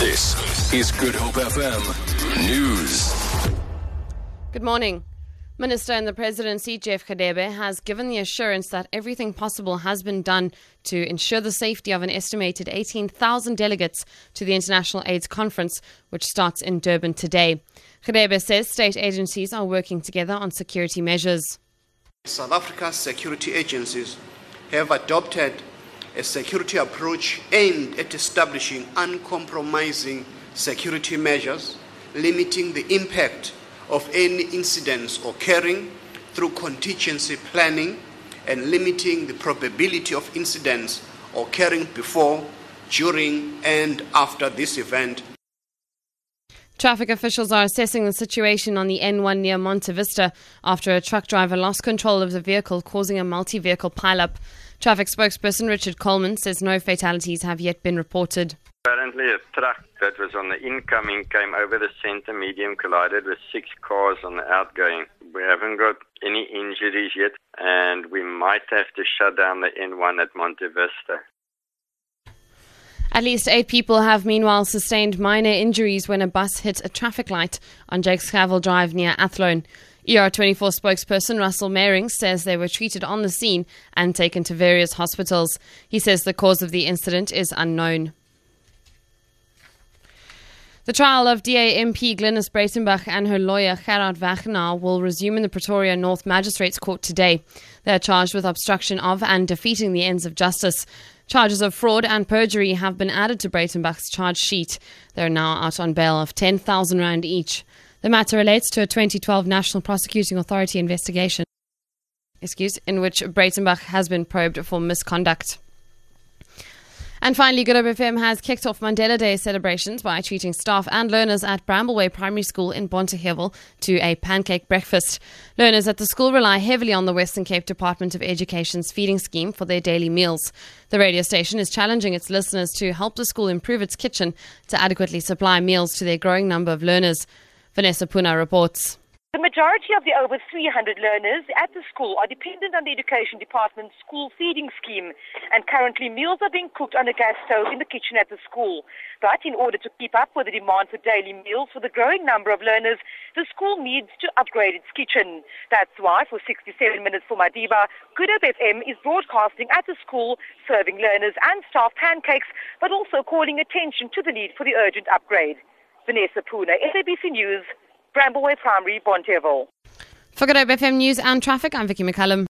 This is Good Hope FM News. Good morning. Minister in the Presidency, Jeff Radebe, has given the assurance that everything possible has been done to ensure the safety of an estimated 18,000 delegates to the International AIDS Conference, which starts in Durban today. Radebe says state agencies are working together on security measures. South Africa's security agencies have adopted a security approach aimed at establishing uncompromising security measures, limiting the impact of any incidents occurring through contingency planning, and limiting the probability of incidents occurring before, during, and after this event. Traffic officials are assessing the situation on the N1 near Monte Vista after a truck driver lost control of the vehicle, causing a multi vehicle pileup. Traffic spokesperson Richard Coleman says no fatalities have yet been reported. Apparently, a truck that was on the incoming came over the center medium, collided with six cars on the outgoing. We haven't got any injuries yet, and we might have to shut down the N1 at Monte Vista. At least eight people have meanwhile sustained minor injuries when a bus hit a traffic light on Jakes Gerwel Drive near Athlone. ER24 spokesperson Russell Meiring says they were treated on the scene and taken to various hospitals. He says the cause of the incident is unknown. The trial of DA MP Glynnis Breytenbach and her lawyer Gerard Wagenaar will resume in the Pretoria North Magistrates Court today. They are charged with obstruction of and defeating the ends of justice. Charges of fraud and perjury have been added to Breytenbach's charge sheet. They are now out on bail of 10,000 rand each. The matter relates to a 2012 National Prosecuting Authority investigation, excuse, in which Breytenbach has been probed for misconduct. And finally, Good Hope FM has kicked off Mandela Day celebrations by treating staff and learners at Brambleway Primary School in Bonteheuwel to a pancake breakfast. Learners at the school rely heavily on the Western Cape Department of Education's feeding scheme for their daily meals. The radio station is challenging its listeners to help the school improve its kitchen to adequately supply meals to their growing number of learners. Vanessa Puna reports. The majority of the over 300 learners at the school are dependent on the Education Department's school feeding scheme, and currently meals are being cooked on a gas stove in the kitchen at the school. But in order to keep up with the demand for daily meals for the growing number of learners, the school needs to upgrade its kitchen. That's why for 67 minutes for Madiba, Good FM is broadcasting at the school, serving learners and staff pancakes, but also calling attention to the need for the urgent upgrade. Vanessa Puna, SABC News, Brambleway Primary, Bonteheuwel. For Good Hope FM News and Traffic, I'm Vicky McCallum.